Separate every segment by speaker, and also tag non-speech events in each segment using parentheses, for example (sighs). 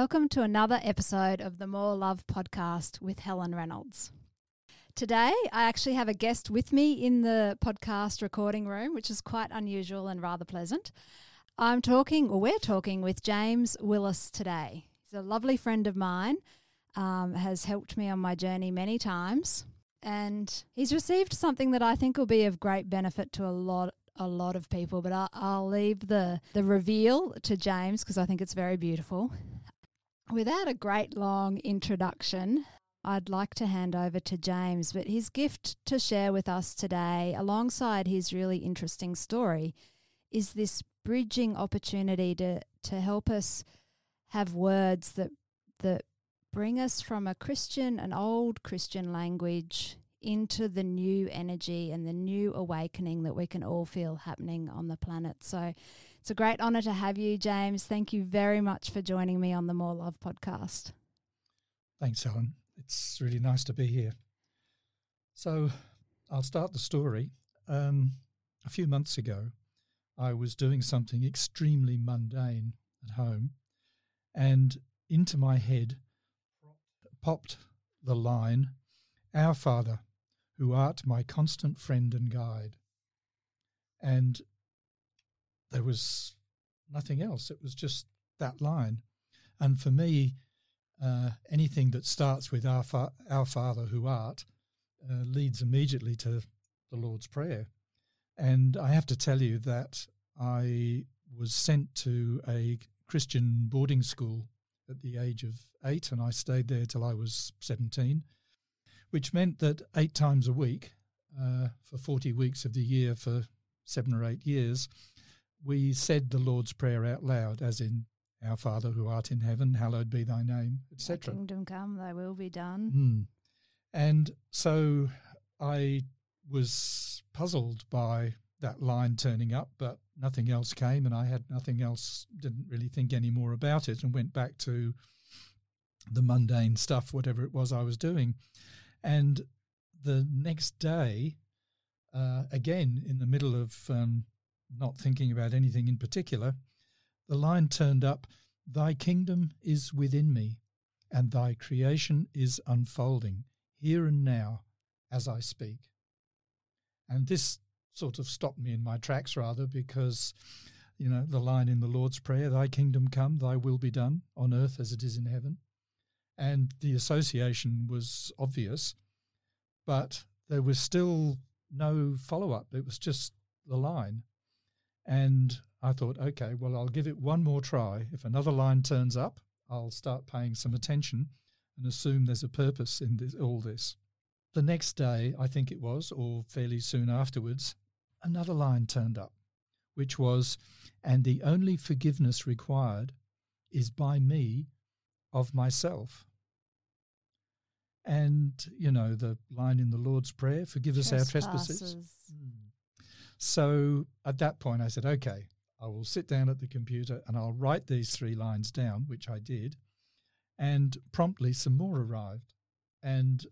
Speaker 1: Welcome to another episode of the More Love podcast with Helen Reynolds. Today, I actually have a guest with me in the podcast recording room, which is quite unusual and rather pleasant. I'm talking, or we're talking, with James Willis today. He's a lovely friend of mine, um, has helped me on my journey many times, and he's received something that I think will be of great benefit to a lot a lot of people, but I'll, I'll leave the, the reveal to James because I think it's very beautiful. Without a great long introduction, I'd like to hand over to James, but his gift to share with us today, alongside his really interesting story, is this bridging opportunity to, to help us have words that that bring us from a Christian, an old Christian language into the new energy and the new awakening that we can all feel happening on the planet. So it's a great honor to have you, James. Thank you very much for joining me on the More Love podcast.
Speaker 2: Thanks, Helen. It's really nice to be here. So I'll start the story. Um, a few months ago, I was doing something extremely mundane at home, and into my head popped the line, Our Father, who art my constant friend and guide. And there was nothing else. It was just that line. And for me, uh, anything that starts with our, fa- our Father who art uh, leads immediately to the Lord's Prayer. And I have to tell you that I was sent to a Christian boarding school at the age of eight, and I stayed there till I was 17 which meant that eight times a week uh, for 40 weeks of the year for seven or eight years, we said the Lord's Prayer out loud, as in, Our Father who art in heaven, hallowed be thy name, etc.
Speaker 1: Kingdom come, thy will be done.
Speaker 2: Mm. And so I was puzzled by that line turning up, but nothing else came, and I had nothing else, didn't really think any more about it, and went back to the mundane stuff, whatever it was I was doing. And the next day, uh, again, in the middle of um, not thinking about anything in particular, the line turned up Thy kingdom is within me, and thy creation is unfolding here and now as I speak. And this sort of stopped me in my tracks rather because, you know, the line in the Lord's Prayer, Thy kingdom come, thy will be done on earth as it is in heaven. And the association was obvious, but there was still no follow up. It was just the line. And I thought, okay, well, I'll give it one more try. If another line turns up, I'll start paying some attention and assume there's a purpose in this, all this. The next day, I think it was, or fairly soon afterwards, another line turned up, which was, and the only forgiveness required is by me of myself. And, you know, the line in the Lord's Prayer, forgive us our trespasses. Mm. So at that point, I said, okay, I will sit down at the computer and I'll write these three lines down, which I did. And promptly some more arrived. And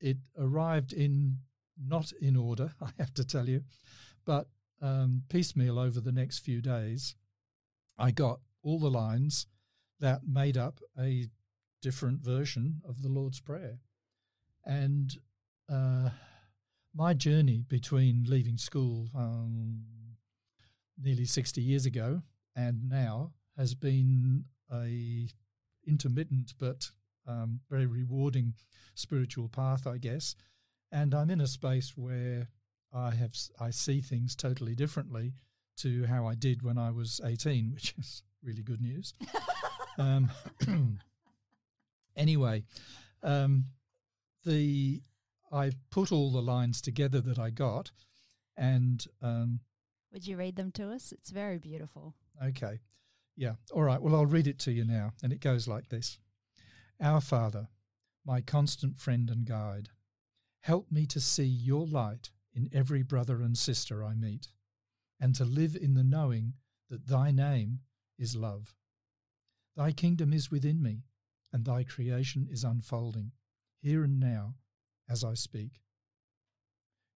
Speaker 2: it arrived in not in order, (laughs) I have to tell you, but um, piecemeal over the next few days. I got all the lines that made up a different version of the Lord's Prayer. And uh, my journey between leaving school um, nearly 60 years ago and now has been a intermittent but um, very rewarding spiritual path, I guess. And I'm in a space where I have I see things totally differently to how I did when I was 18, which is really good news. (laughs) Um, (clears throat) anyway, um, the I put all the lines together that I got, and um,
Speaker 1: would you read them to us? It's very beautiful.
Speaker 2: Okay, yeah, all right. Well, I'll read it to you now, and it goes like this: Our Father, my constant friend and guide, help me to see Your light in every brother and sister I meet, and to live in the knowing that Thy name is love. Thy kingdom is within me, and thy creation is unfolding, here and now, as I speak.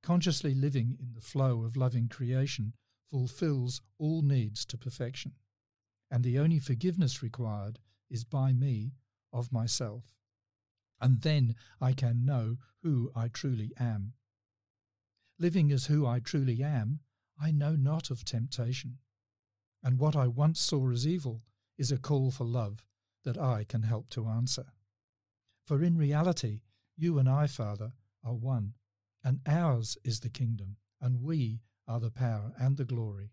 Speaker 2: Consciously living in the flow of loving creation fulfills all needs to perfection, and the only forgiveness required is by me of myself. And then I can know who I truly am. Living as who I truly am, I know not of temptation. And what I once saw as evil is a call for love that I can help to answer. For in reality, you and I, Father, are one, and ours is the kingdom, and we are the power and the glory.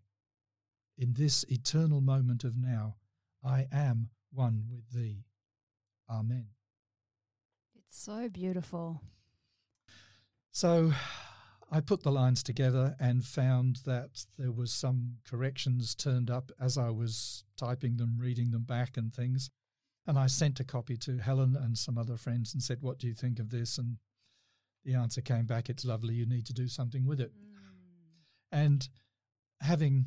Speaker 2: In this eternal moment of now, I am one with thee. Amen.
Speaker 1: It's so beautiful.
Speaker 2: So I put the lines together and found that there was some corrections turned up as I was typing them, reading them back and things. And I sent a copy to Helen and some other friends and said, What do you think of this? And the answer came back, It's lovely, you need to do something with it. Mm. And having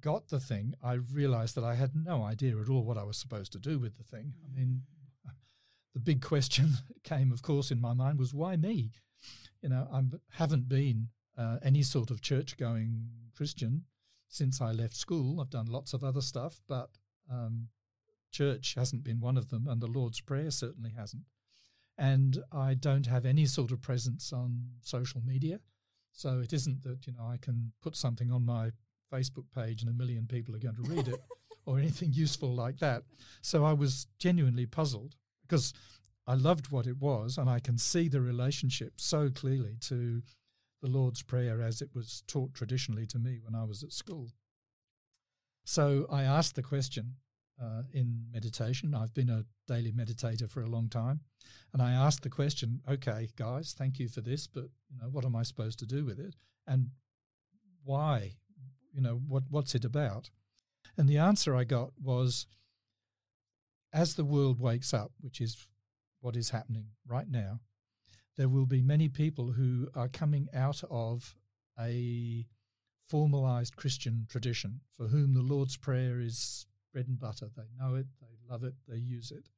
Speaker 2: got the thing, I realized that I had no idea at all what I was supposed to do with the thing. I mean, (laughs) the big question that (laughs) came, of course, in my mind was why me? You know, I haven't been uh, any sort of church going Christian since I left school. I've done lots of other stuff, but um, church hasn't been one of them, and the Lord's Prayer certainly hasn't. And I don't have any sort of presence on social media. So it isn't that, you know, I can put something on my Facebook page and a million people are going to read it (laughs) or anything useful like that. So I was genuinely puzzled because I loved what it was and I can see the relationship so clearly to the Lord's Prayer as it was taught traditionally to me when I was at school. So I asked the question uh, in meditation. I've been a daily meditator for a long time, and I asked the question, "Okay, guys, thank you for this, but you know, what am I supposed to do with it, and why? You know, what what's it about?" And the answer I got was, as the world wakes up, which is what is happening right now, there will be many people who are coming out of a formalized Christian tradition for whom the Lord's Prayer is bread and butter. They know it, they love it, they use it.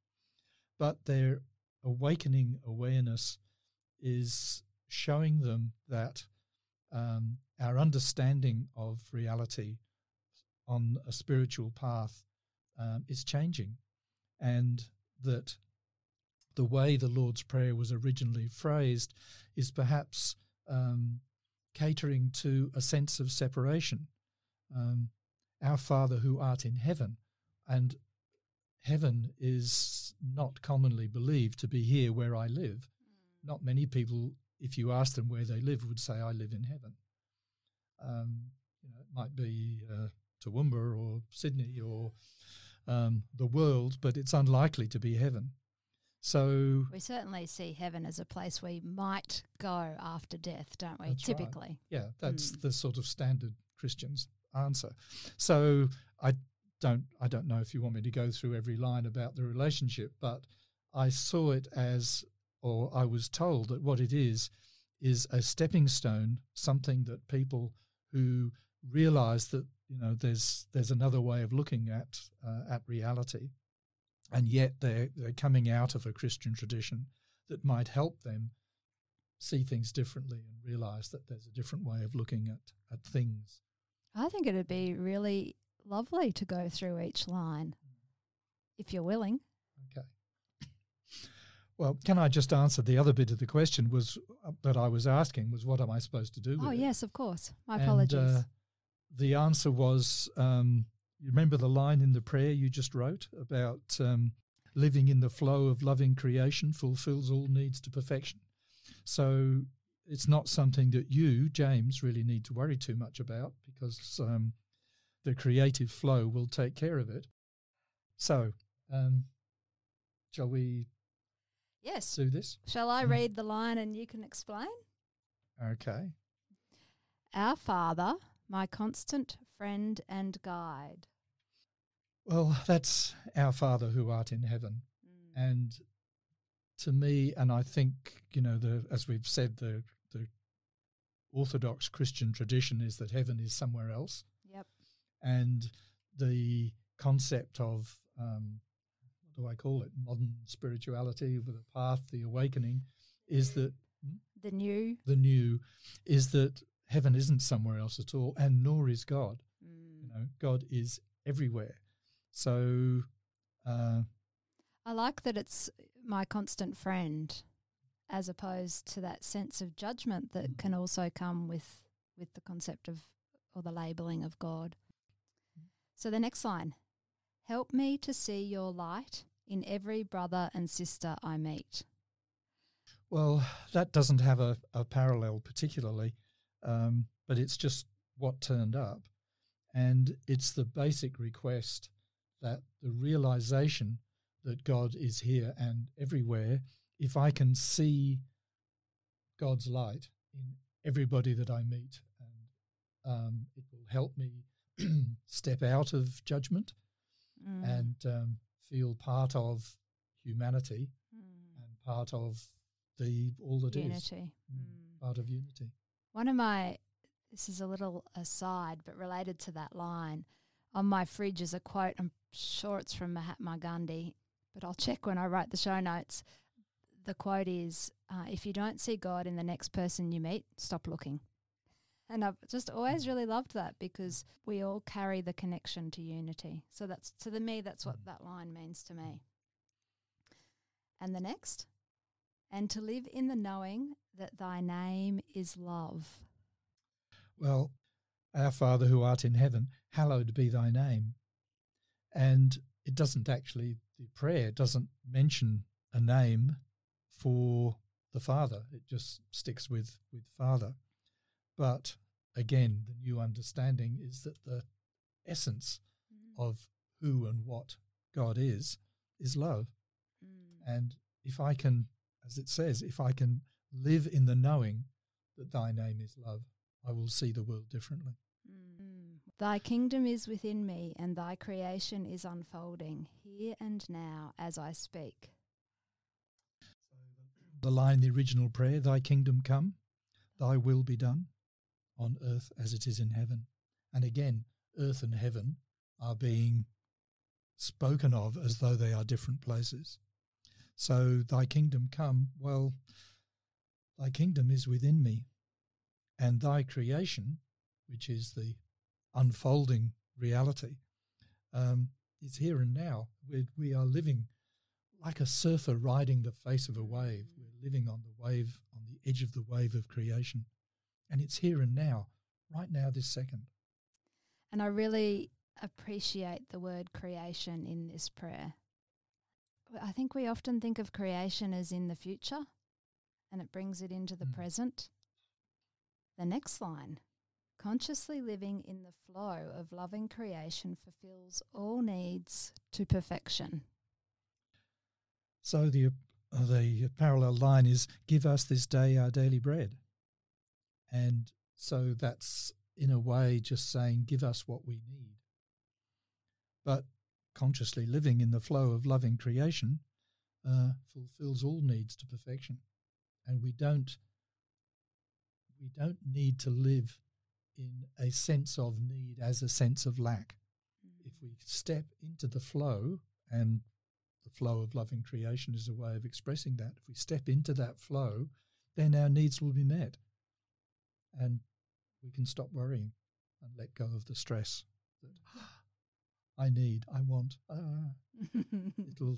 Speaker 2: But their awakening awareness is showing them that um, our understanding of reality on a spiritual path um, is changing, and that the way the Lord's Prayer was originally phrased is perhaps um, catering to a sense of separation. Um, our Father who art in heaven, and heaven is not commonly believed to be here where I live. Mm. Not many people, if you ask them where they live, would say, I live in heaven. Um, you know, it might be uh, Toowoomba or Sydney or um, the world, but it's unlikely to be heaven. So
Speaker 1: we certainly see heaven as a place we might go after death, don't we? Typically, right.
Speaker 2: yeah, that's mm. the sort of standard Christian's answer. So I don't I don't know if you want me to go through every line about the relationship, but I saw it as, or I was told that what it is, is a stepping stone, something that people who realize that you know there's there's another way of looking at uh, at reality, and yet they're they're coming out of a Christian tradition that might help them see things differently and realize that there's a different way of looking at at things.
Speaker 1: I think it'd be really lovely to go through each line if you're willing.
Speaker 2: Okay. Well, can I just answer the other bit of the question was uh, that I was asking was what am I supposed to do
Speaker 1: Oh
Speaker 2: it?
Speaker 1: yes, of course. My and, apologies. Uh,
Speaker 2: the answer was um, you remember the line in the prayer you just wrote about um, living in the flow of loving creation fulfills all needs to perfection. So it's not something that you, James, really need to worry too much about because um, the creative flow will take care of it. So, um, shall we?
Speaker 1: Yes.
Speaker 2: Do this.
Speaker 1: Shall I read the line and you can explain?
Speaker 2: Okay.
Speaker 1: Our Father, my constant friend and guide.
Speaker 2: Well, that's our Father who art in heaven, mm. and to me, and I think you know, the as we've said, the the Orthodox Christian tradition is that heaven is somewhere else and the concept of um, what do I call it? Modern spirituality with a path, the awakening, is that
Speaker 1: the new,
Speaker 2: the new, is that heaven isn't somewhere else at all, and nor is God. Mm. You know, God is everywhere. So Uh,
Speaker 1: I like that it's my constant friend as opposed to that sense of judgment that
Speaker 2: Mm.
Speaker 1: can also come with with the concept of or the labeling of God. So the next line, help me to see your light in every brother and sister I meet.
Speaker 2: well, that doesn't have a, a parallel particularly, um, but it's just what turned up. And it's the basic request that the realization that God is here and everywhere, if I can see God's light in everybody that I meet, and um, it will help me (clears throat) step out of judgment
Speaker 1: Mm.
Speaker 2: and um, feel part of humanity
Speaker 1: Mm.
Speaker 2: and part of the all that is
Speaker 1: unity.
Speaker 2: Mm,
Speaker 1: Mm.
Speaker 2: part of unity.
Speaker 1: One of my, this is a little aside, but related to that line. On my fridge is a quote. I'm sure it's from Mahatma Gandhi, but I'll check when I write the show notes. The quote is uh, If you don't see God in the next person you meet, stop looking. And I've just always really loved that because we all carry the connection to unity. So that's to the me, that's what that line means to me. And the next, and to live in the knowing that thy name is love.
Speaker 2: Well, our Father who art in heaven, hallowed be thy name. And it doesn't actually, the prayer doesn't mention a name for the Father. It just sticks with, with Father. But again, the new understanding is that the essence of who and what God is, is love.
Speaker 1: Mm.
Speaker 2: And if I can, as it says, if I can live in the knowing that thy name is love, I will see the world differently.
Speaker 1: Mm. Thy kingdom is within me, and thy creation is unfolding here and now as I speak.
Speaker 2: The line, the original prayer, thy kingdom come, thy will be done on earth as it is in heaven. And again, earth and heaven are being spoken of as though they are different places. So, thy kingdom come, well, thy kingdom is within me, and thy creation, which is the unfolding reality, um, is here and now. we we are living like a surfer riding the face of a wave. We're living on the wave, on the edge of the wave of creation. And it's here and now, right now, this second.
Speaker 1: And I really appreciate the word creation in this prayer. I think we often think of creation as in the future, and it brings it into the
Speaker 2: Mm.
Speaker 1: present. The next line consciously living in the flow of loving creation fulfills all needs to perfection.
Speaker 2: So the uh, the parallel line is give us this day our daily bread. And so that's in a way just saying give us what we need. But consciously living in the flow of loving creation uh, fulfills all needs to perfection. And we don't we don't need to live in a sense of need as a sense of lack. If we step into the flow and the flow of loving creation is a way of expressing that. If we step into that flow, then our needs will be met. And we can stop worrying and let go of the stress that (gasps) I need, I want. Ah, (laughs) it'll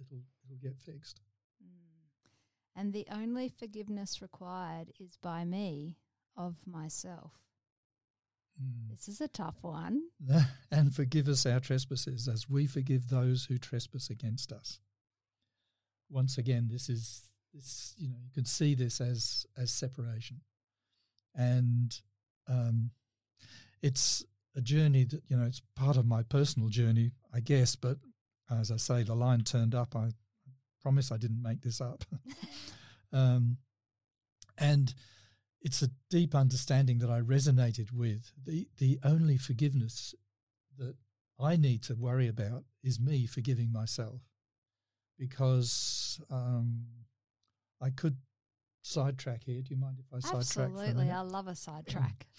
Speaker 2: it'll it'll get fixed.
Speaker 1: Mm. And the only forgiveness required is by me of myself.
Speaker 2: Mm.
Speaker 1: This is a tough one. (laughs)
Speaker 2: and forgive us our trespasses as we forgive those who trespass against us. Once again, this is this you know you can see this as as separation, and um, it's a journey that you know it's part of my personal journey, I guess. But as I say, the line turned up. I promise I didn't make this up, (laughs) (laughs) um, and it's a deep understanding that I resonated with. The the only forgiveness that I need to worry about is me forgiving myself, because um, I could sidetrack here. Do you mind if I sidetrack?
Speaker 1: Absolutely. I love a sidetrack. (clears throat)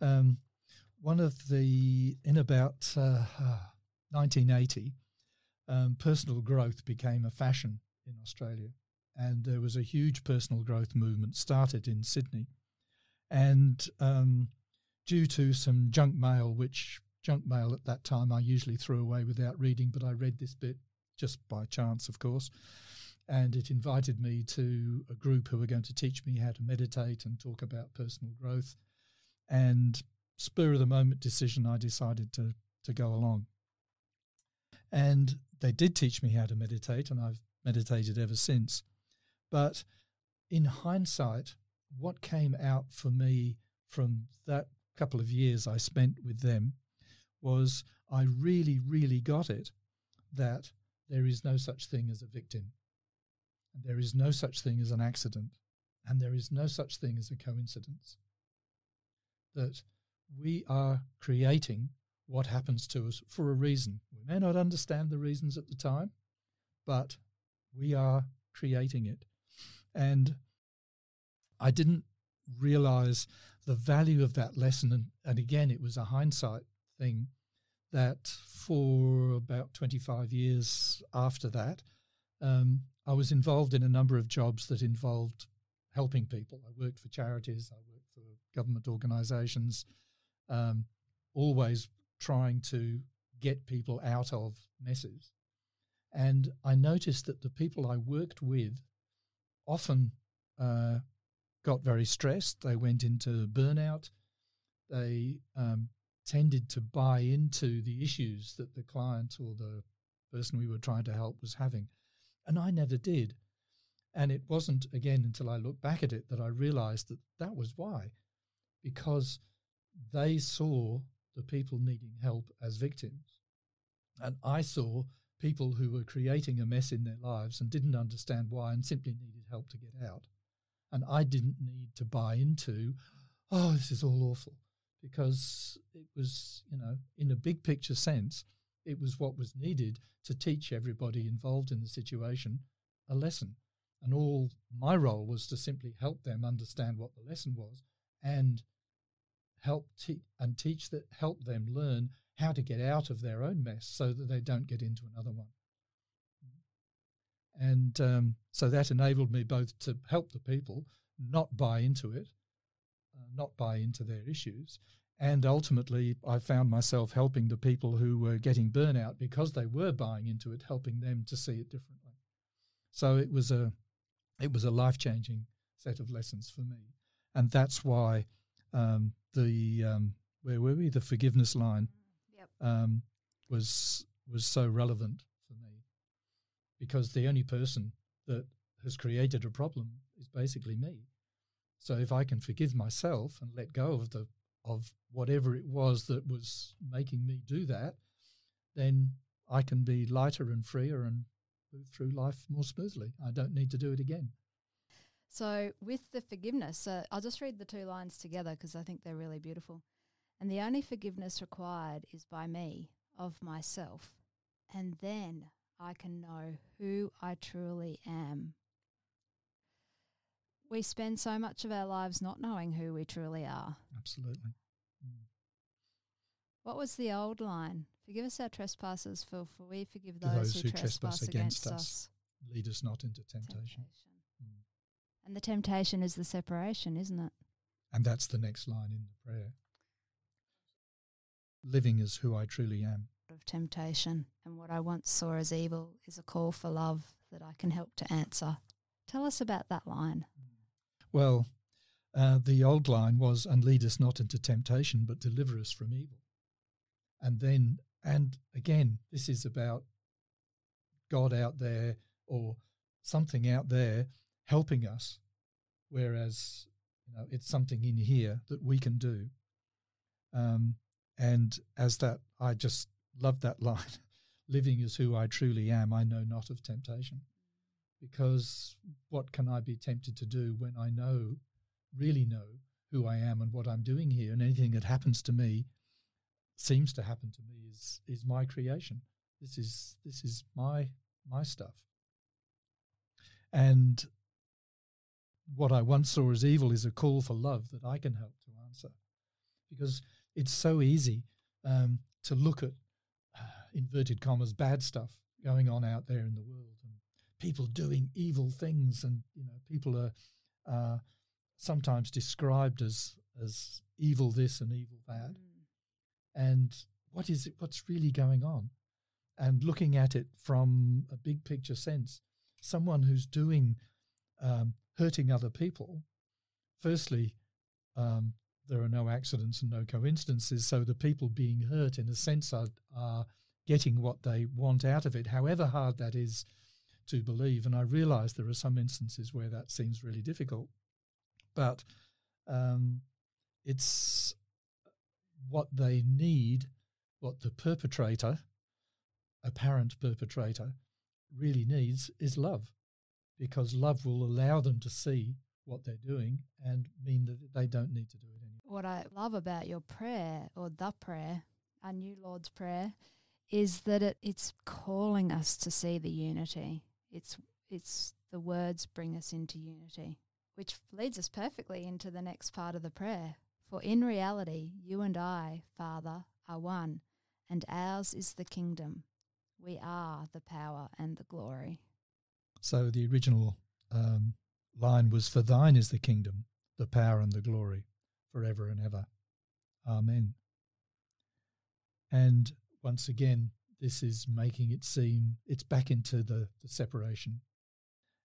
Speaker 2: Um, one of the in about uh, 1980, um, personal growth became a fashion in Australia, and there was a huge personal growth movement started in Sydney, and um, due to some junk mail which junk mail at that time I usually threw away without reading, but I read this bit just by chance, of course. And it invited me to a group who were going to teach me how to meditate and talk about personal growth. And spur of the moment decision, I decided to, to go along. And they did teach me how to meditate, and I've meditated ever since. But in hindsight, what came out for me from that couple of years I spent with them was I really, really got it that there is no such thing as a victim. There is no such thing as an accident. And there is no such thing as a coincidence. That we are creating what happens to us for a reason. We may not understand the reasons at the time, but we are creating it. And I didn't realize the value of that lesson. And, and again, it was a hindsight thing that for about 25 years after that, um, I was involved in a number of jobs that involved helping people. I worked for charities, I worked for government organizations, um, always trying to get people out of messes. And I noticed that the people I worked with often uh, got very stressed. They went into burnout. They um, tended to buy into the issues that the client or the person we were trying to help was having. And I never did. And it wasn't, again, until I looked back at it that I realized that that was why. Because they saw the people needing help as victims. And I saw people who were creating a mess in their lives and didn't understand why and simply needed help to get out. And I didn't need to buy into, oh, this is all awful, because it was, you know, in a big picture sense, it was what was needed to teach everybody involved in the situation a lesson. And all my role was to simply help them understand what the lesson was and help te- and teach that help them learn how to get out of their own mess so that they don't get into another one. And um, so that enabled me both to help the people not buy into it, uh, not buy into their issues. And ultimately, I found myself helping the people who were getting burnout because they were buying into it, helping them to see it differently. So it was a, it was a life changing set of lessons for me, and that's why um, the um, where were we? The forgiveness line
Speaker 1: Yep.
Speaker 2: um, was was so relevant for me because the only person that has created a problem is basically me. So if I can forgive myself and let go of the of whatever it was that was making me do that, then I can be lighter and freer and move through life more smoothly. I don't need to do it again.
Speaker 1: So, with the forgiveness, uh, I'll just read the two lines together because I think they're really beautiful. And the only forgiveness required is by me of myself, and then I can know who I truly am. We spend so much of our lives not knowing who we truly are.
Speaker 2: Absolutely.
Speaker 1: What was the old line? Forgive us our trespasses, for, for we forgive
Speaker 2: To
Speaker 1: those, who, trespass, against, us.
Speaker 2: Lead us not into temptation.
Speaker 1: Temptation.
Speaker 2: Mm.
Speaker 1: And the temptation is the separation, isn't it?
Speaker 2: And that's the next line in the prayer. Living is who I truly am.
Speaker 1: Of temptation. And what I once saw as evil is a call for love that I can help to answer. Tell us about that line.
Speaker 2: Well, uh, the old line was, and lead us not into temptation, but deliver us from evil. And then, and again, this is about God out there or something out there helping us, whereas you know it's something in here that we can do. Um, and as that, I just love that (laughs) line: "Living as who I truly am, I know not of temptation." Because what can I be tempted to do when I know, really know who I am and what I'm doing here, and anything that happens to me seems to happen to me is is my creation. This is this is my my stuff. And what I once saw as evil is a call for love that I can help to answer, because it's so easy um, to look at uh, inverted commas bad stuff going on out there in the world people doing evil things, and you know people are uh, sometimes described as as evil this and evil that. And what is it? What's really going on? And looking at it from a big picture sense, someone who's doing um, hurting other people. Firstly, um, there are no accidents and no coincidences, so the people being hurt, in a sense, are, are getting what they want out of it, however hard that is to believe. And I realize there are some instances where that seems really difficult, but um, it's what they need, what the perpetrator, apparent perpetrator, really needs is love, because love will allow them to see what they're doing and mean that they don't need to do it anymore.
Speaker 1: What I love about your prayer or the prayer, our new Lord's Prayer, is that it, it's calling us to see the unity. It's it's the words bring us into unity, which leads us perfectly into the next part of the prayer. For in reality, you and I, Father, are one, and ours is the kingdom. We are the power and the glory.
Speaker 2: So the original um, line was, For thine is the kingdom, the power and the glory, forever and ever. Amen. And once again, this is making it seem it's back into the, the separation.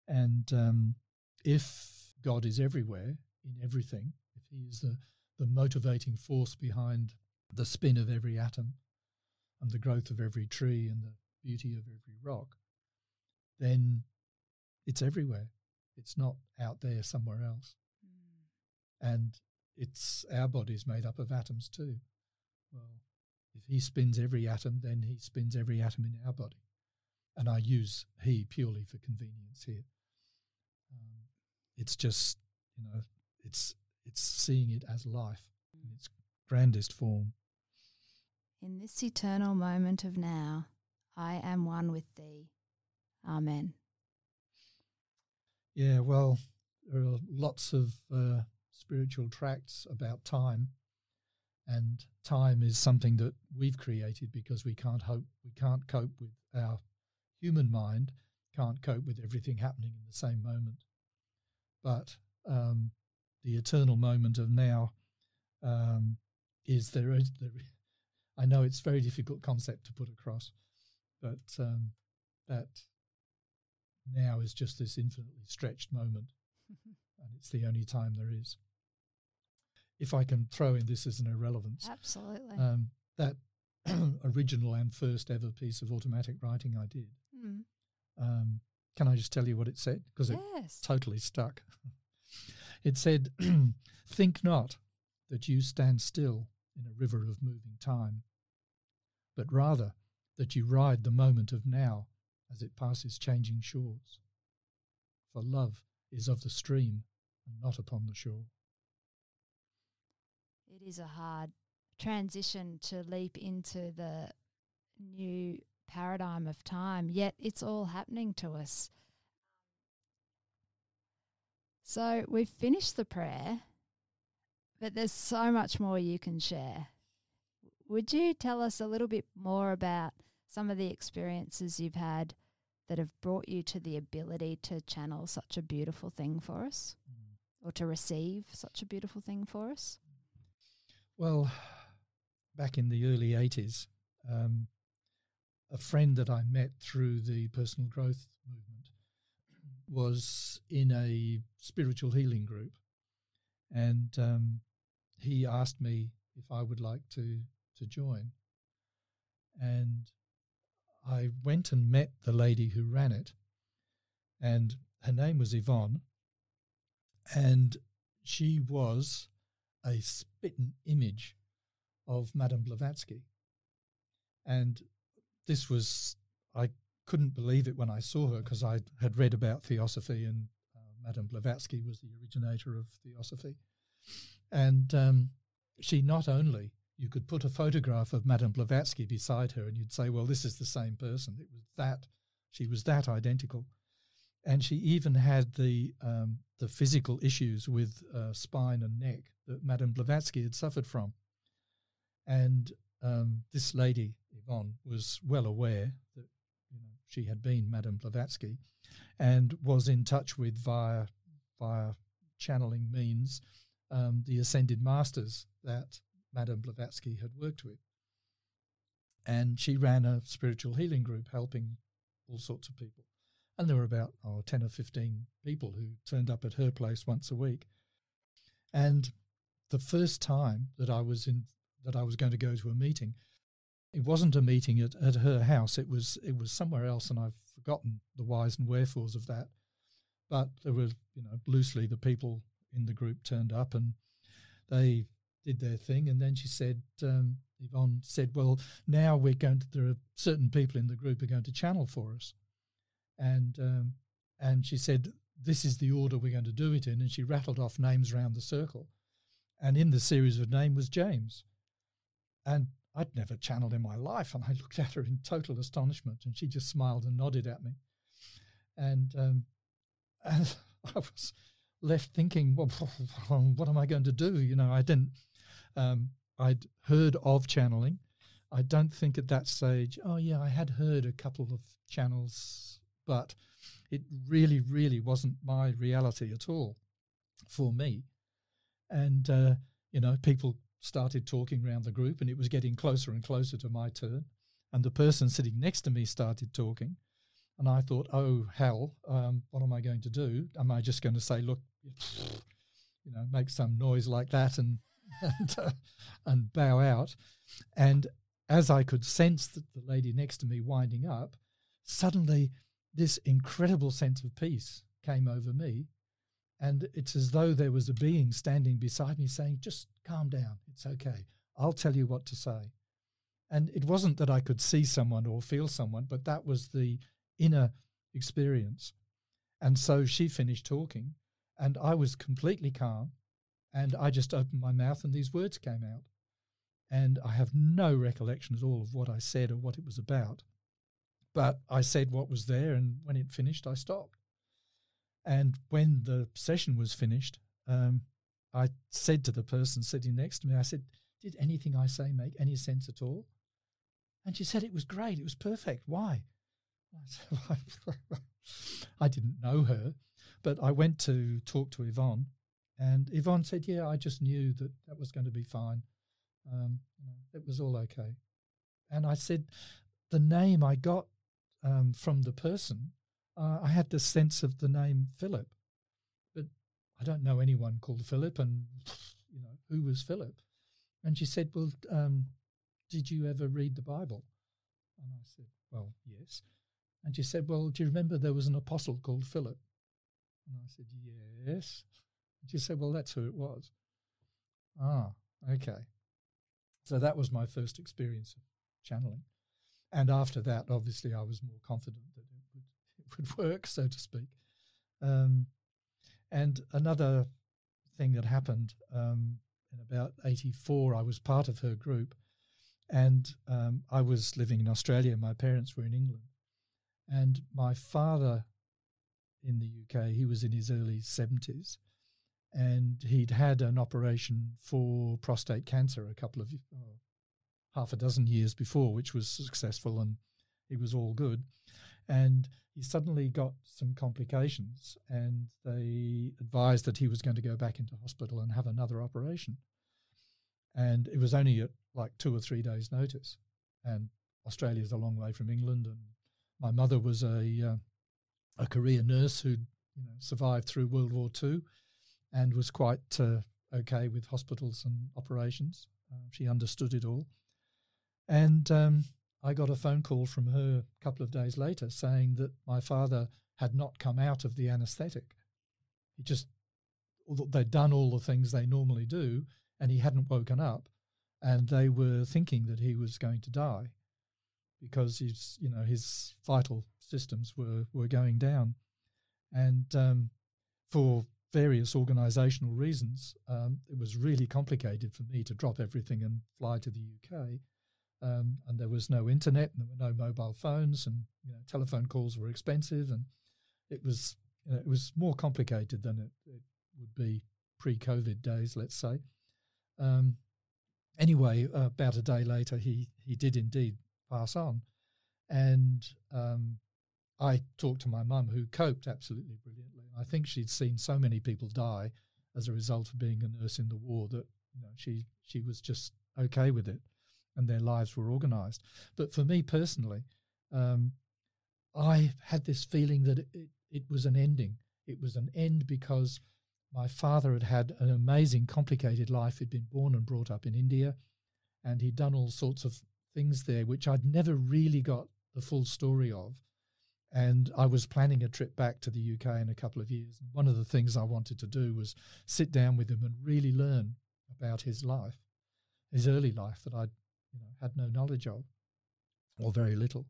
Speaker 2: And um, if God is everywhere, in everything, if He is the, the motivating force behind the spin of every atom and the growth of every tree and the beauty of every rock, then it's everywhere. It's not out there somewhere else. Mm. And it's our bodies made up of atoms too. Well, if he spins every atom, then he spins every atom in our body. And I use he purely for convenience here. Um, it's just, you know, it's it's seeing it as life in its grandest form.
Speaker 1: In this eternal moment of now, I am one with thee. Amen.
Speaker 2: Yeah, well, there are lots of uh, spiritual tracts about time and time is something that we've created because we can't hope we can't cope with our human mind can't cope with everything happening in the same moment. But um, the eternal moment of now um, is there is there I know it's a very difficult concept to put across but um, that now is just this infinitely stretched moment. (laughs) And it's the only time there is if I can throw in this as an irrelevance.
Speaker 1: Absolutely.
Speaker 2: Um, that (clears throat) original and first ever piece of automatic writing I did. Mm. Um, can I just tell you what it said? Because
Speaker 1: yes.
Speaker 2: it totally stuck. (laughs) it said, (clears throat) Think not that you stand still in a river of moving time, but rather that you ride the moment of now as it passes changing shores. For love is of the stream and not upon the shore
Speaker 1: it is a hard transition to leap into the new paradigm of time, yet it's all happening to us. So we've finished the prayer, but there's so much more you can share. Would you tell us a little bit more about some of the experiences you've had that have brought you to the ability to channel such a beautiful thing for us mm. or to receive such a beautiful thing for us?
Speaker 2: Well, back in the early 80s, um, a friend that I met through the personal growth movement was in a spiritual healing group. And um, he asked me if I would like to, to join. And I went and met the lady who ran it. And her name was Yvonne. And she was a spitting image of Madame Blavatsky. And this was, I couldn't believe it when I saw her because I had read about theosophy and uh, Madame Blavatsky was the originator of theosophy. And um, she not only, you could put a photograph of Madame Blavatsky beside her and you'd say, well, this is the same person. It was that, she was that identical and she even had the um, the physical issues with uh, spine and neck that Madame Blavatsky had suffered from. And um, this lady Yvonne was well aware that you know she had been Madame Blavatsky, and was in touch with via via channeling means um, the ascended masters that Madame Blavatsky had worked with. and she ran a spiritual healing group helping all sorts of people. And there were about oh, 10 or 15 people who turned up at her place once a week. And the first time that I was in that I was going to go to a meeting, it wasn't a meeting at, at her house. It was it was somewhere else, and I've forgotten the whys and wherefores of that. But there were, you know, loosely the people in the group turned up and they did their thing. And then she said, um, Yvonne said, "Well, now we're going to. There are certain people in the group are going to channel for us." And um, and she said, "This is the order we're going to do it in." And she rattled off names around the circle, and in the series of name was James. And I'd never channeled in my life, and I looked at her in total astonishment, and she just smiled and nodded at me, and um, and (laughs) I was left thinking, (laughs) well, what am I going to do? You know, I didn't. Um, I'd heard of channeling. I don't think at that stage. Oh yeah, I had heard a couple of channels, but it really, really wasn't my reality at all for me. And uh, you know, people started talking around the group, and it was getting closer and closer to my turn. And the person sitting next to me started talking, and I thought, oh hell, um, what am I going to do? Am I just going to say, look, (laughs) you know, make some noise like that and (laughs) and, uh, and bow out? And as I could sense that the lady next to me winding up, suddenly this incredible sense of peace came over me. And it's as though there was a being standing beside me saying, just calm down. It's okay. I'll tell you what to say. And it wasn't that I could see someone or feel someone, but that was the inner experience. And so she finished talking, and I was completely calm. And I just opened my mouth, and these words came out. And I have no recollection at all of what I said or what it was about. But I said what was there, and when it finished, I stopped. And when the session was finished, um, I said to the person sitting next to me, I said, Did anything I say make any sense at all? And she said, It was great. It was perfect. Why? I, (laughs) I didn't know her, but I went to talk to Yvonne, and Yvonne said, Yeah, I just knew that that was going to be fine. Um, it was all okay. And I said, The name I got um, from the person uh, I had the sense of the name Philip, but I don't know anyone called Philip, and you know who was Philip. And she said, "Well, um, did you ever read the Bible?" And I said, "Well, yes." And she said, "Well, do you remember there was an apostle called Philip?" And I said, "Yes." And she said, "Well, that's who it was." Ah, okay. So that was my first experience of channeling. And after that, obviously, I was more confident that (laughs) it would work, so to speak. Um, and another thing that happened um, in about 84, I was part of her group, and um, I was living in Australia. My parents were in England. And my father in the UK, he was in his early 70s, and he'd had an operation for prostate cancer a couple of, oh, half a dozen years before, which was successful and it was all good. And he suddenly got some complications, and they advised that he was going to go back into hospital and have another operation. And it was only at like two or three days' notice. And Australia is a long way from England, and my mother was a uh, a career nurse who you know survived through World War II, and was quite uh, okay with hospitals and operations. Uh, she understood it all, and um, I got a phone call from her a couple of days later saying that my father had not come out of the anesthetic. He just, they'd done all the things they normally do, and he hadn't woken up, and they were thinking that he was going to die because his, you know, his vital systems were were going down, and um, for various organisational reasons, um, it was really complicated for me to drop everything and fly to the UK um, and there was no internet, and there were no mobile phones, and you know, telephone calls were expensive, and it was you know, it was more complicated than it, it would be pre-COVID days, let's say. Um, anyway, uh, about a day later, he he did indeed pass on, and um, I talked to my mum, who coped absolutely brilliantly. I think she'd seen so many people die as a result of being a nurse in the war that you know she she was just okay with it and their lives were organized. But for me personally, um, I had this feeling that it, it was an ending. It was an end because my father had had an amazing, complicated life. He'd been born and brought up in India, and he'd done all sorts of things there, which I'd never really got the full story of. And I was planning a trip back to the UK in a couple of years. One of the things I wanted to do was sit down with him and really learn about his life, his early life that I you know, had no knowledge of, or very little.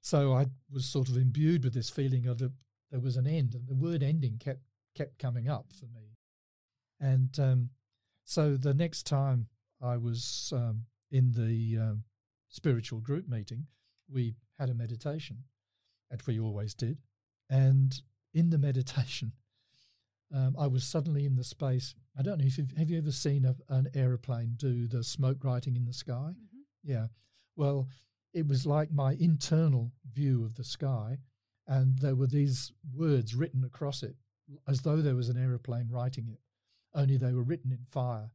Speaker 2: So I was sort of imbued with this feeling of that there was an end, and the word ending kept kept coming up for me. And um, so the next time I was um, in the um, spiritual group meeting, we had a meditation, as we always did. And in the (laughs) meditation, um, I was suddenly in the space. I don't know if you've, have you ever seen a, an aeroplane do the smoke writing in the sky? Mm-hmm. Yeah. Well, it was like my internal view of the sky, and there were these words written across it as though there was an aeroplane writing it, only they were written in fire.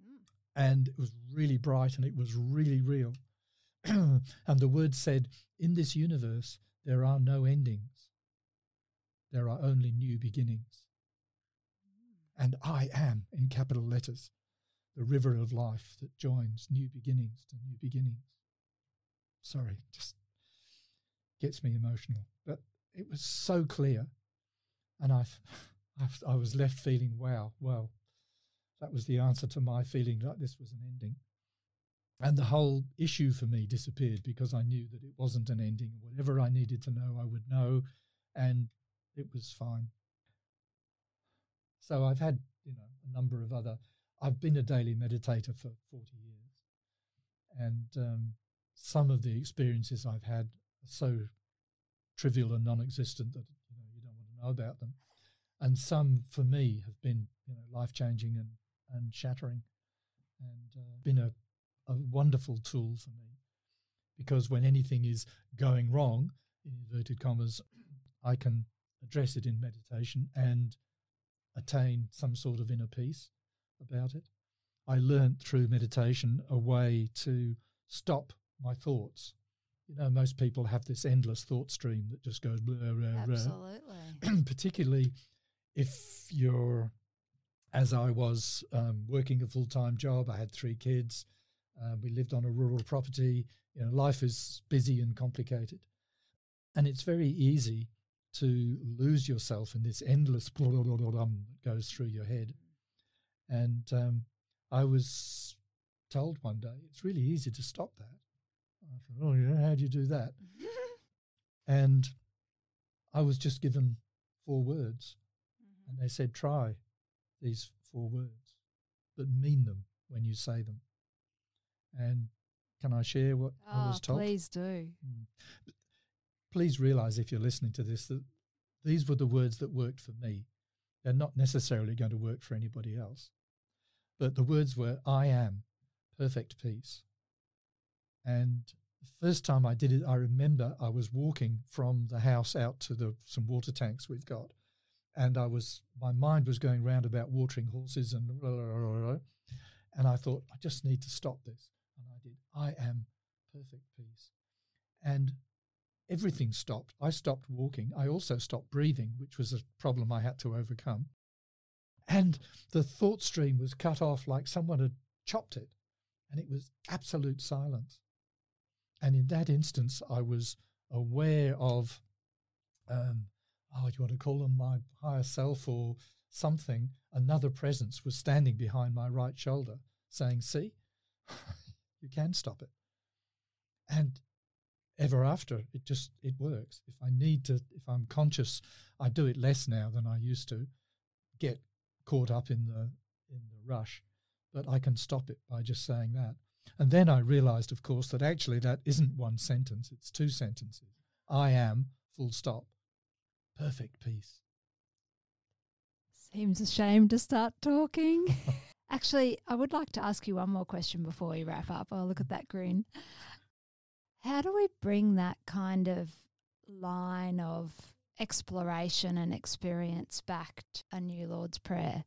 Speaker 2: Mm. And it was really bright and it was really real. (clears throat) and the word said, In this universe, there are no endings, there are only new beginnings. Mm. And I am, in capital letters, the river of life that joins new beginnings to new beginnings. Sorry, just gets me emotional. But it was so clear and I, (laughs) I was left feeling, wow, well, that was the answer to my feeling that this was an ending. And the whole issue for me disappeared because I knew that it wasn't an ending. Whatever I needed to know, I would know, and it was fine. So I've had, you know, a number of other. I've been a daily meditator for forty years, and um, some of the experiences I've had are so trivial and non-existent that you, know, you don't want to know about them. And some, for me, have been you know life changing and, and shattering, and uh, been a, a wonderful tool for me. Because when anything is going wrong, in inverted commas, I can address it in meditation and attain some sort of inner peace about it. I learned through meditation a way to stop my thoughts you know, most people have this endless thought stream that just goes blah, blah,
Speaker 1: blah. Absolutely. (clears throat)
Speaker 2: Particularly if you're, as I was, um, working a full time job. I had three kids. Uh, we lived on a rural property. You know, life is busy and complicated, and it's very easy to lose yourself in this endless blah, (laughs) blah, blah, blah, that goes through your head. And um, I was told one day it's really easy to stop that I thought, oh, yeah, how do you do that? (laughs) and I was just given four words. Mm-hmm. And they said, try these four words, but mean them when you say them. And can I share what
Speaker 1: oh,
Speaker 2: I was told?
Speaker 1: Please do. Mm.
Speaker 2: Please realize if you're listening to this that these were the words that worked for me. They're not necessarily going to work for anybody else. But the words were, I am perfect peace. And the first time I did it, I remember I was walking from the house out to the some water tanks we've got, and I was my mind was going round about watering horses and blah, blah, blah, and I thought I just need to stop this, and I did. I am perfect peace, and everything stopped. I stopped walking. I also stopped breathing, which was a problem I had to overcome. And the thought stream was cut off like someone had chopped it, and it was absolute silence. And in that instance, I was aware of, um, oh, do you want to call them my higher self or something? Another presence was standing behind my right shoulder saying, see, (laughs) you can stop it. And ever after, it just, it works. If I need to, if I'm conscious, I do it less now than I used to, get caught up in the, in the rush, but I can stop it by just saying that. And then I realized, of course, that actually that isn't one sentence, it's two sentences. I am, full stop, perfect peace.
Speaker 1: Seems a shame to start talking. (laughs) actually, I would like to ask you one more question before we wrap up. Oh, look at that grin. How do we bring that kind of line of exploration and experience backed a new Lord's Prayer?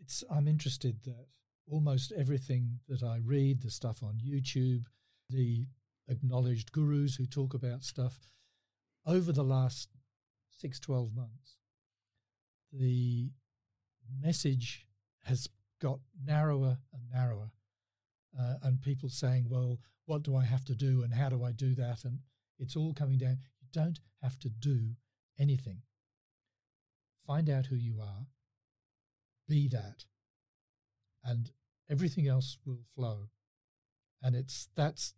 Speaker 2: It's I'm interested that almost everything that I read, the stuff on YouTube, the acknowledged gurus who talk about stuff, over the last six, 12 months, the message has got narrower and narrower. Uh, and people saying, well, what do I have to do and how do I do that? And it's all coming down. You don't have to do anything. Find out who you are, be that, and everything else will flow. And it's that's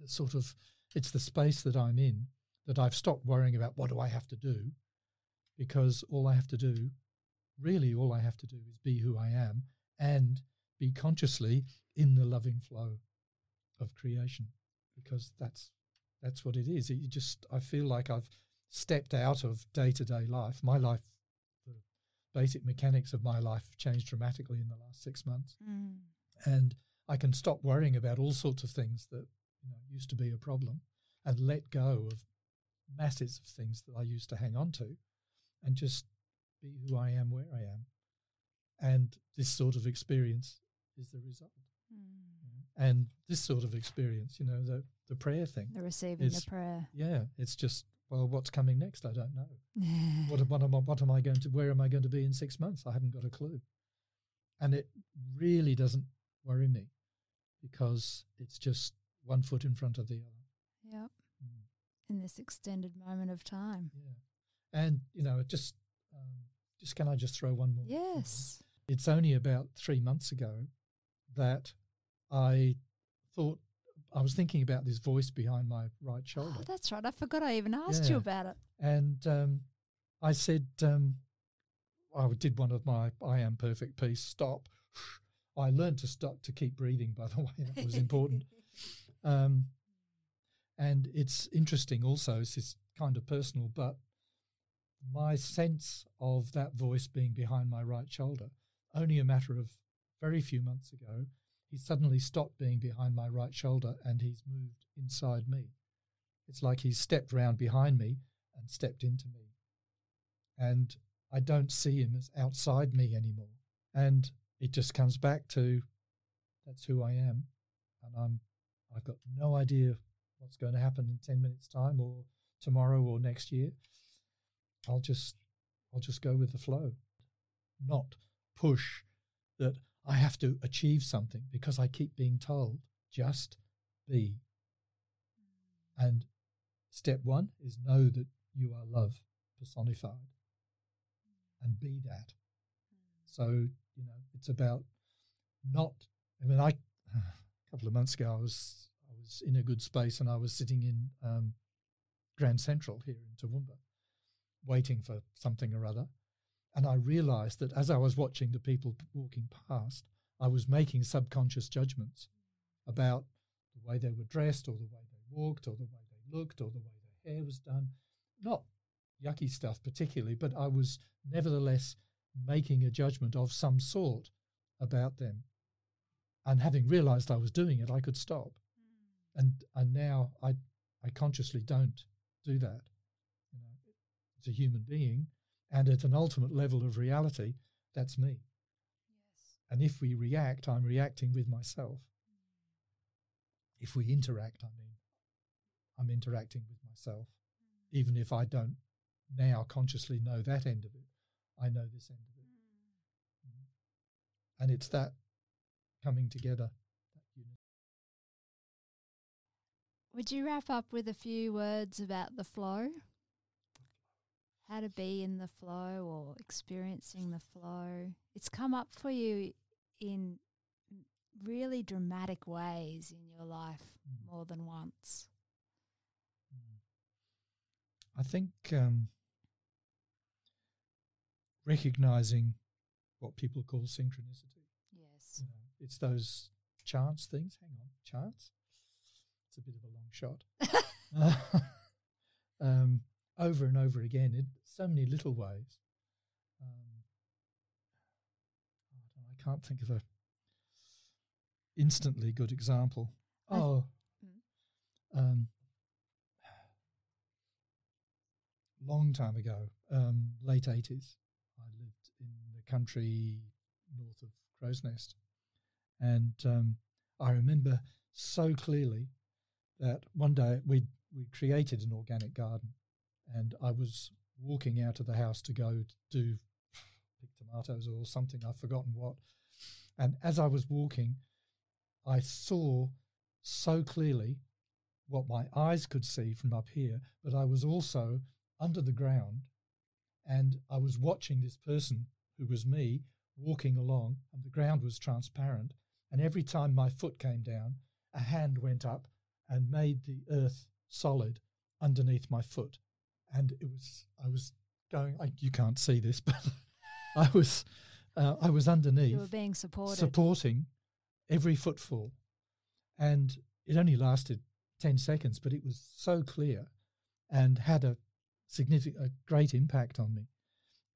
Speaker 2: the sort of it's the space that I'm in that I've stopped worrying about what do I have to do because all I have to do, really all I have to do is be who I am and be consciously in the loving flow of creation because that's that's what it is. It just I feel like I've stepped out of day to day life. My life, the basic mechanics of my life changed dramatically in the last six months,
Speaker 1: Mm.
Speaker 2: and I can stop worrying about all sorts of things that you know used to be a problem, and let go of masses of things that I used to hang on to, and just be who I am where I am, and this sort of experience is the result.
Speaker 1: Mm.
Speaker 2: And this sort of experience, you know, the the prayer thing,
Speaker 1: The receiving
Speaker 2: Is-
Speaker 1: the prayer.
Speaker 2: yeah, it's just well, what's coming next? I don't know. (laughs) What, what am I? What am I going to? Where am I going to be in six months? I haven't got a clue, and it really doesn't worry me because it's just one foot in front of the other.
Speaker 1: Yep.
Speaker 2: Mm,
Speaker 1: In this extended moment of time.
Speaker 2: yeah, and you know, it just um, just can I just throw one more? thing?
Speaker 1: Yes.
Speaker 2: It's only about three months ago that I thought I was thinking about this voice behind my right shoulder.
Speaker 1: Oh, that's right. I forgot I even asked you about it.
Speaker 2: And um, I said, um, I did one of my I am perfect peace, stop. (sighs) I learned to stop, to keep breathing, by the (laughs) way. That was important. (laughs) um, and it's interesting also, it's this kind of personal, but my sense of that voice being behind my right shoulder, only a matter of very few months ago, he suddenly stopped being behind my right shoulder and he's moved inside me. It's like he's stepped round behind me and stepped into me. And I don't see him as outside me anymore. And it just comes back to that's who I am. And I'm I've got no idea what's going to happen in ten minutes time or tomorrow or next year. I'll just I'll just go with the flow. Not push that I have to achieve something because I keep being told just be. And step one is know that you are love personified and be that. So, you know, it's about not, I mean, I, (sighs) a couple of months ago, I was, I was in a good space and I was sitting in um, Grand Central here in Toowoomba waiting for something or other. And I realized that as I was watching the people walking past, I was making subconscious judgments about the way they were dressed or the way they walked or the way they looked or the way their hair was done. Not yucky stuff particularly, but I was nevertheless making a judgment of some sort about them. And having realized I was doing it, I could stop. Hmm. And and now I I consciously don't do that. You know, it's a human being, and at an ultimate level of reality, that's me.
Speaker 1: Yes.
Speaker 2: And if we react, I'm reacting with myself. Mm. If we interact, I mean, I'm interacting with myself. Mm. Even if I don't now consciously know that end of it, I know this end of it. Mm. mm. And it's that coming together.
Speaker 1: Would you wrap up with a few words about the flow? How to be in the flow or experiencing the flow? It's come up for you in really dramatic ways in your life
Speaker 2: Mm.
Speaker 1: more than once.
Speaker 2: Mm. I think um, recognizing what people call synchronicity.
Speaker 1: Yes.
Speaker 2: You know, it's those chance things. Hang on, chance. It's a bit of a long shot. (laughs) (laughs) over and over again in so many little ways. Um, I, don't know, I can't think of a instantly good example. Oh,
Speaker 1: Mm.
Speaker 2: um, long time ago, um, late eighties. I lived in the country north of Crow's Nest, And um, I remember so clearly that one day we we created an organic garden, and I was walking out of the house to go do pick tomatoes or something. I've forgotten what. And as I was walking, I saw so clearly what my eyes could see from up here, but I was also under the ground and I was watching this person who was me walking along, and the ground was transparent. And every time my foot came down, a hand went up and made the earth solid underneath my foot. And it was, I was going, I, you can't see this, (laughs) but I was, uh, I was underneath.
Speaker 1: You were being supported.
Speaker 2: Supporting every footfall. And it only lasted 10 seconds, but it was so clear and had a significant, a great impact on me.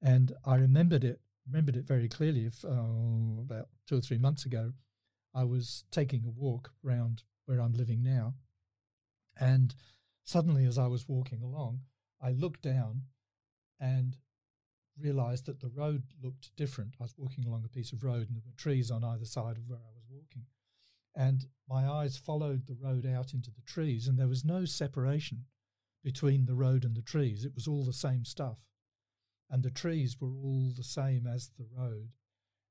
Speaker 2: And I remembered it, remembered it very clearly. If oh, about two or three months ago, I was taking a walk around where I'm living now, and suddenly, as I was walking along, I looked down and realized that the road looked different. I was walking along a piece of road, and there were trees on either side of where I was walking. And my eyes followed the road out into the trees, and there was no separation between the road and the trees. It was all the same stuff. And the trees were all the same as the road.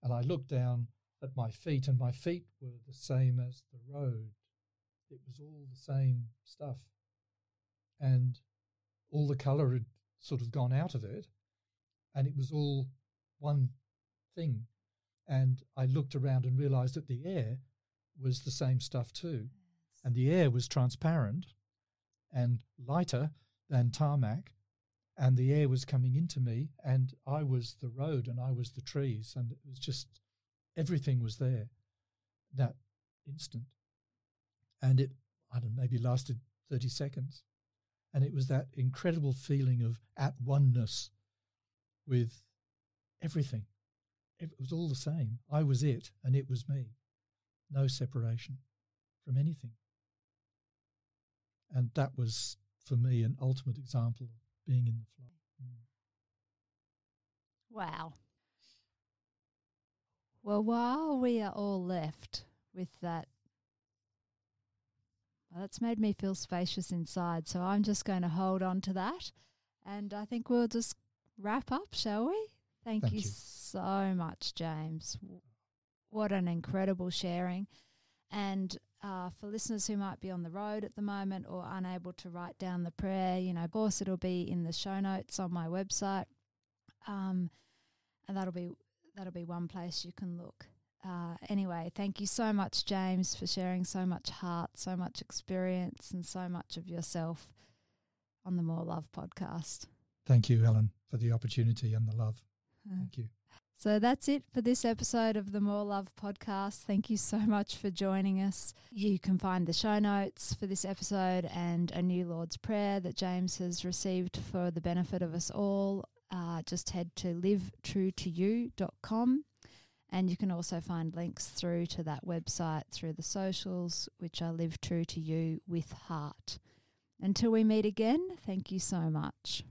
Speaker 2: And I looked down at my feet, and my feet were the same as the road. It was all the same stuff. And all the colour had sort of gone out of it, and it was all one thing. And I looked around and realized that the air was the same stuff too. And the air was transparent and lighter than tarmac. And the air was coming into me, and I was the road and I was the trees. And it was just everything was there that instant. And it, I don't know, maybe lasted 30 seconds. And it was that incredible feeling of at oneness with everything. It was all the same. I was it, and it was me. No separation from anything. And that was, for me, an ultimate example of being in the flow. Mm.
Speaker 1: Wow. Well, while we are all left with that, well, that's made me feel spacious inside. So I'm just going to hold on to that. And I think we'll just wrap up, shall we? Thank,
Speaker 2: Thank
Speaker 1: you,
Speaker 2: you.
Speaker 1: so much, James. What an incredible sharing. And uh, for listeners who might be on the road at the moment or unable to write down the prayer, you know, of course, it'll be in the show notes on my website, um, and that'll be that'll be one place you can look. Uh, anyway, thank you so much, James, for sharing so much heart, so much experience, and so much of yourself on the More Love podcast.
Speaker 2: Thank you, Helen, for the opportunity and the love. Thank you.
Speaker 1: So that's it for this episode of the More Love podcast. Thank you so much for joining us. You can find the show notes for this episode and a new Lord's Prayer that James has received for the benefit of us all. Uh, just head to livetruetoyou.com and you can also find links through to that website through the socials, which are Live True to You with Heart. Until we meet again, thank you so much.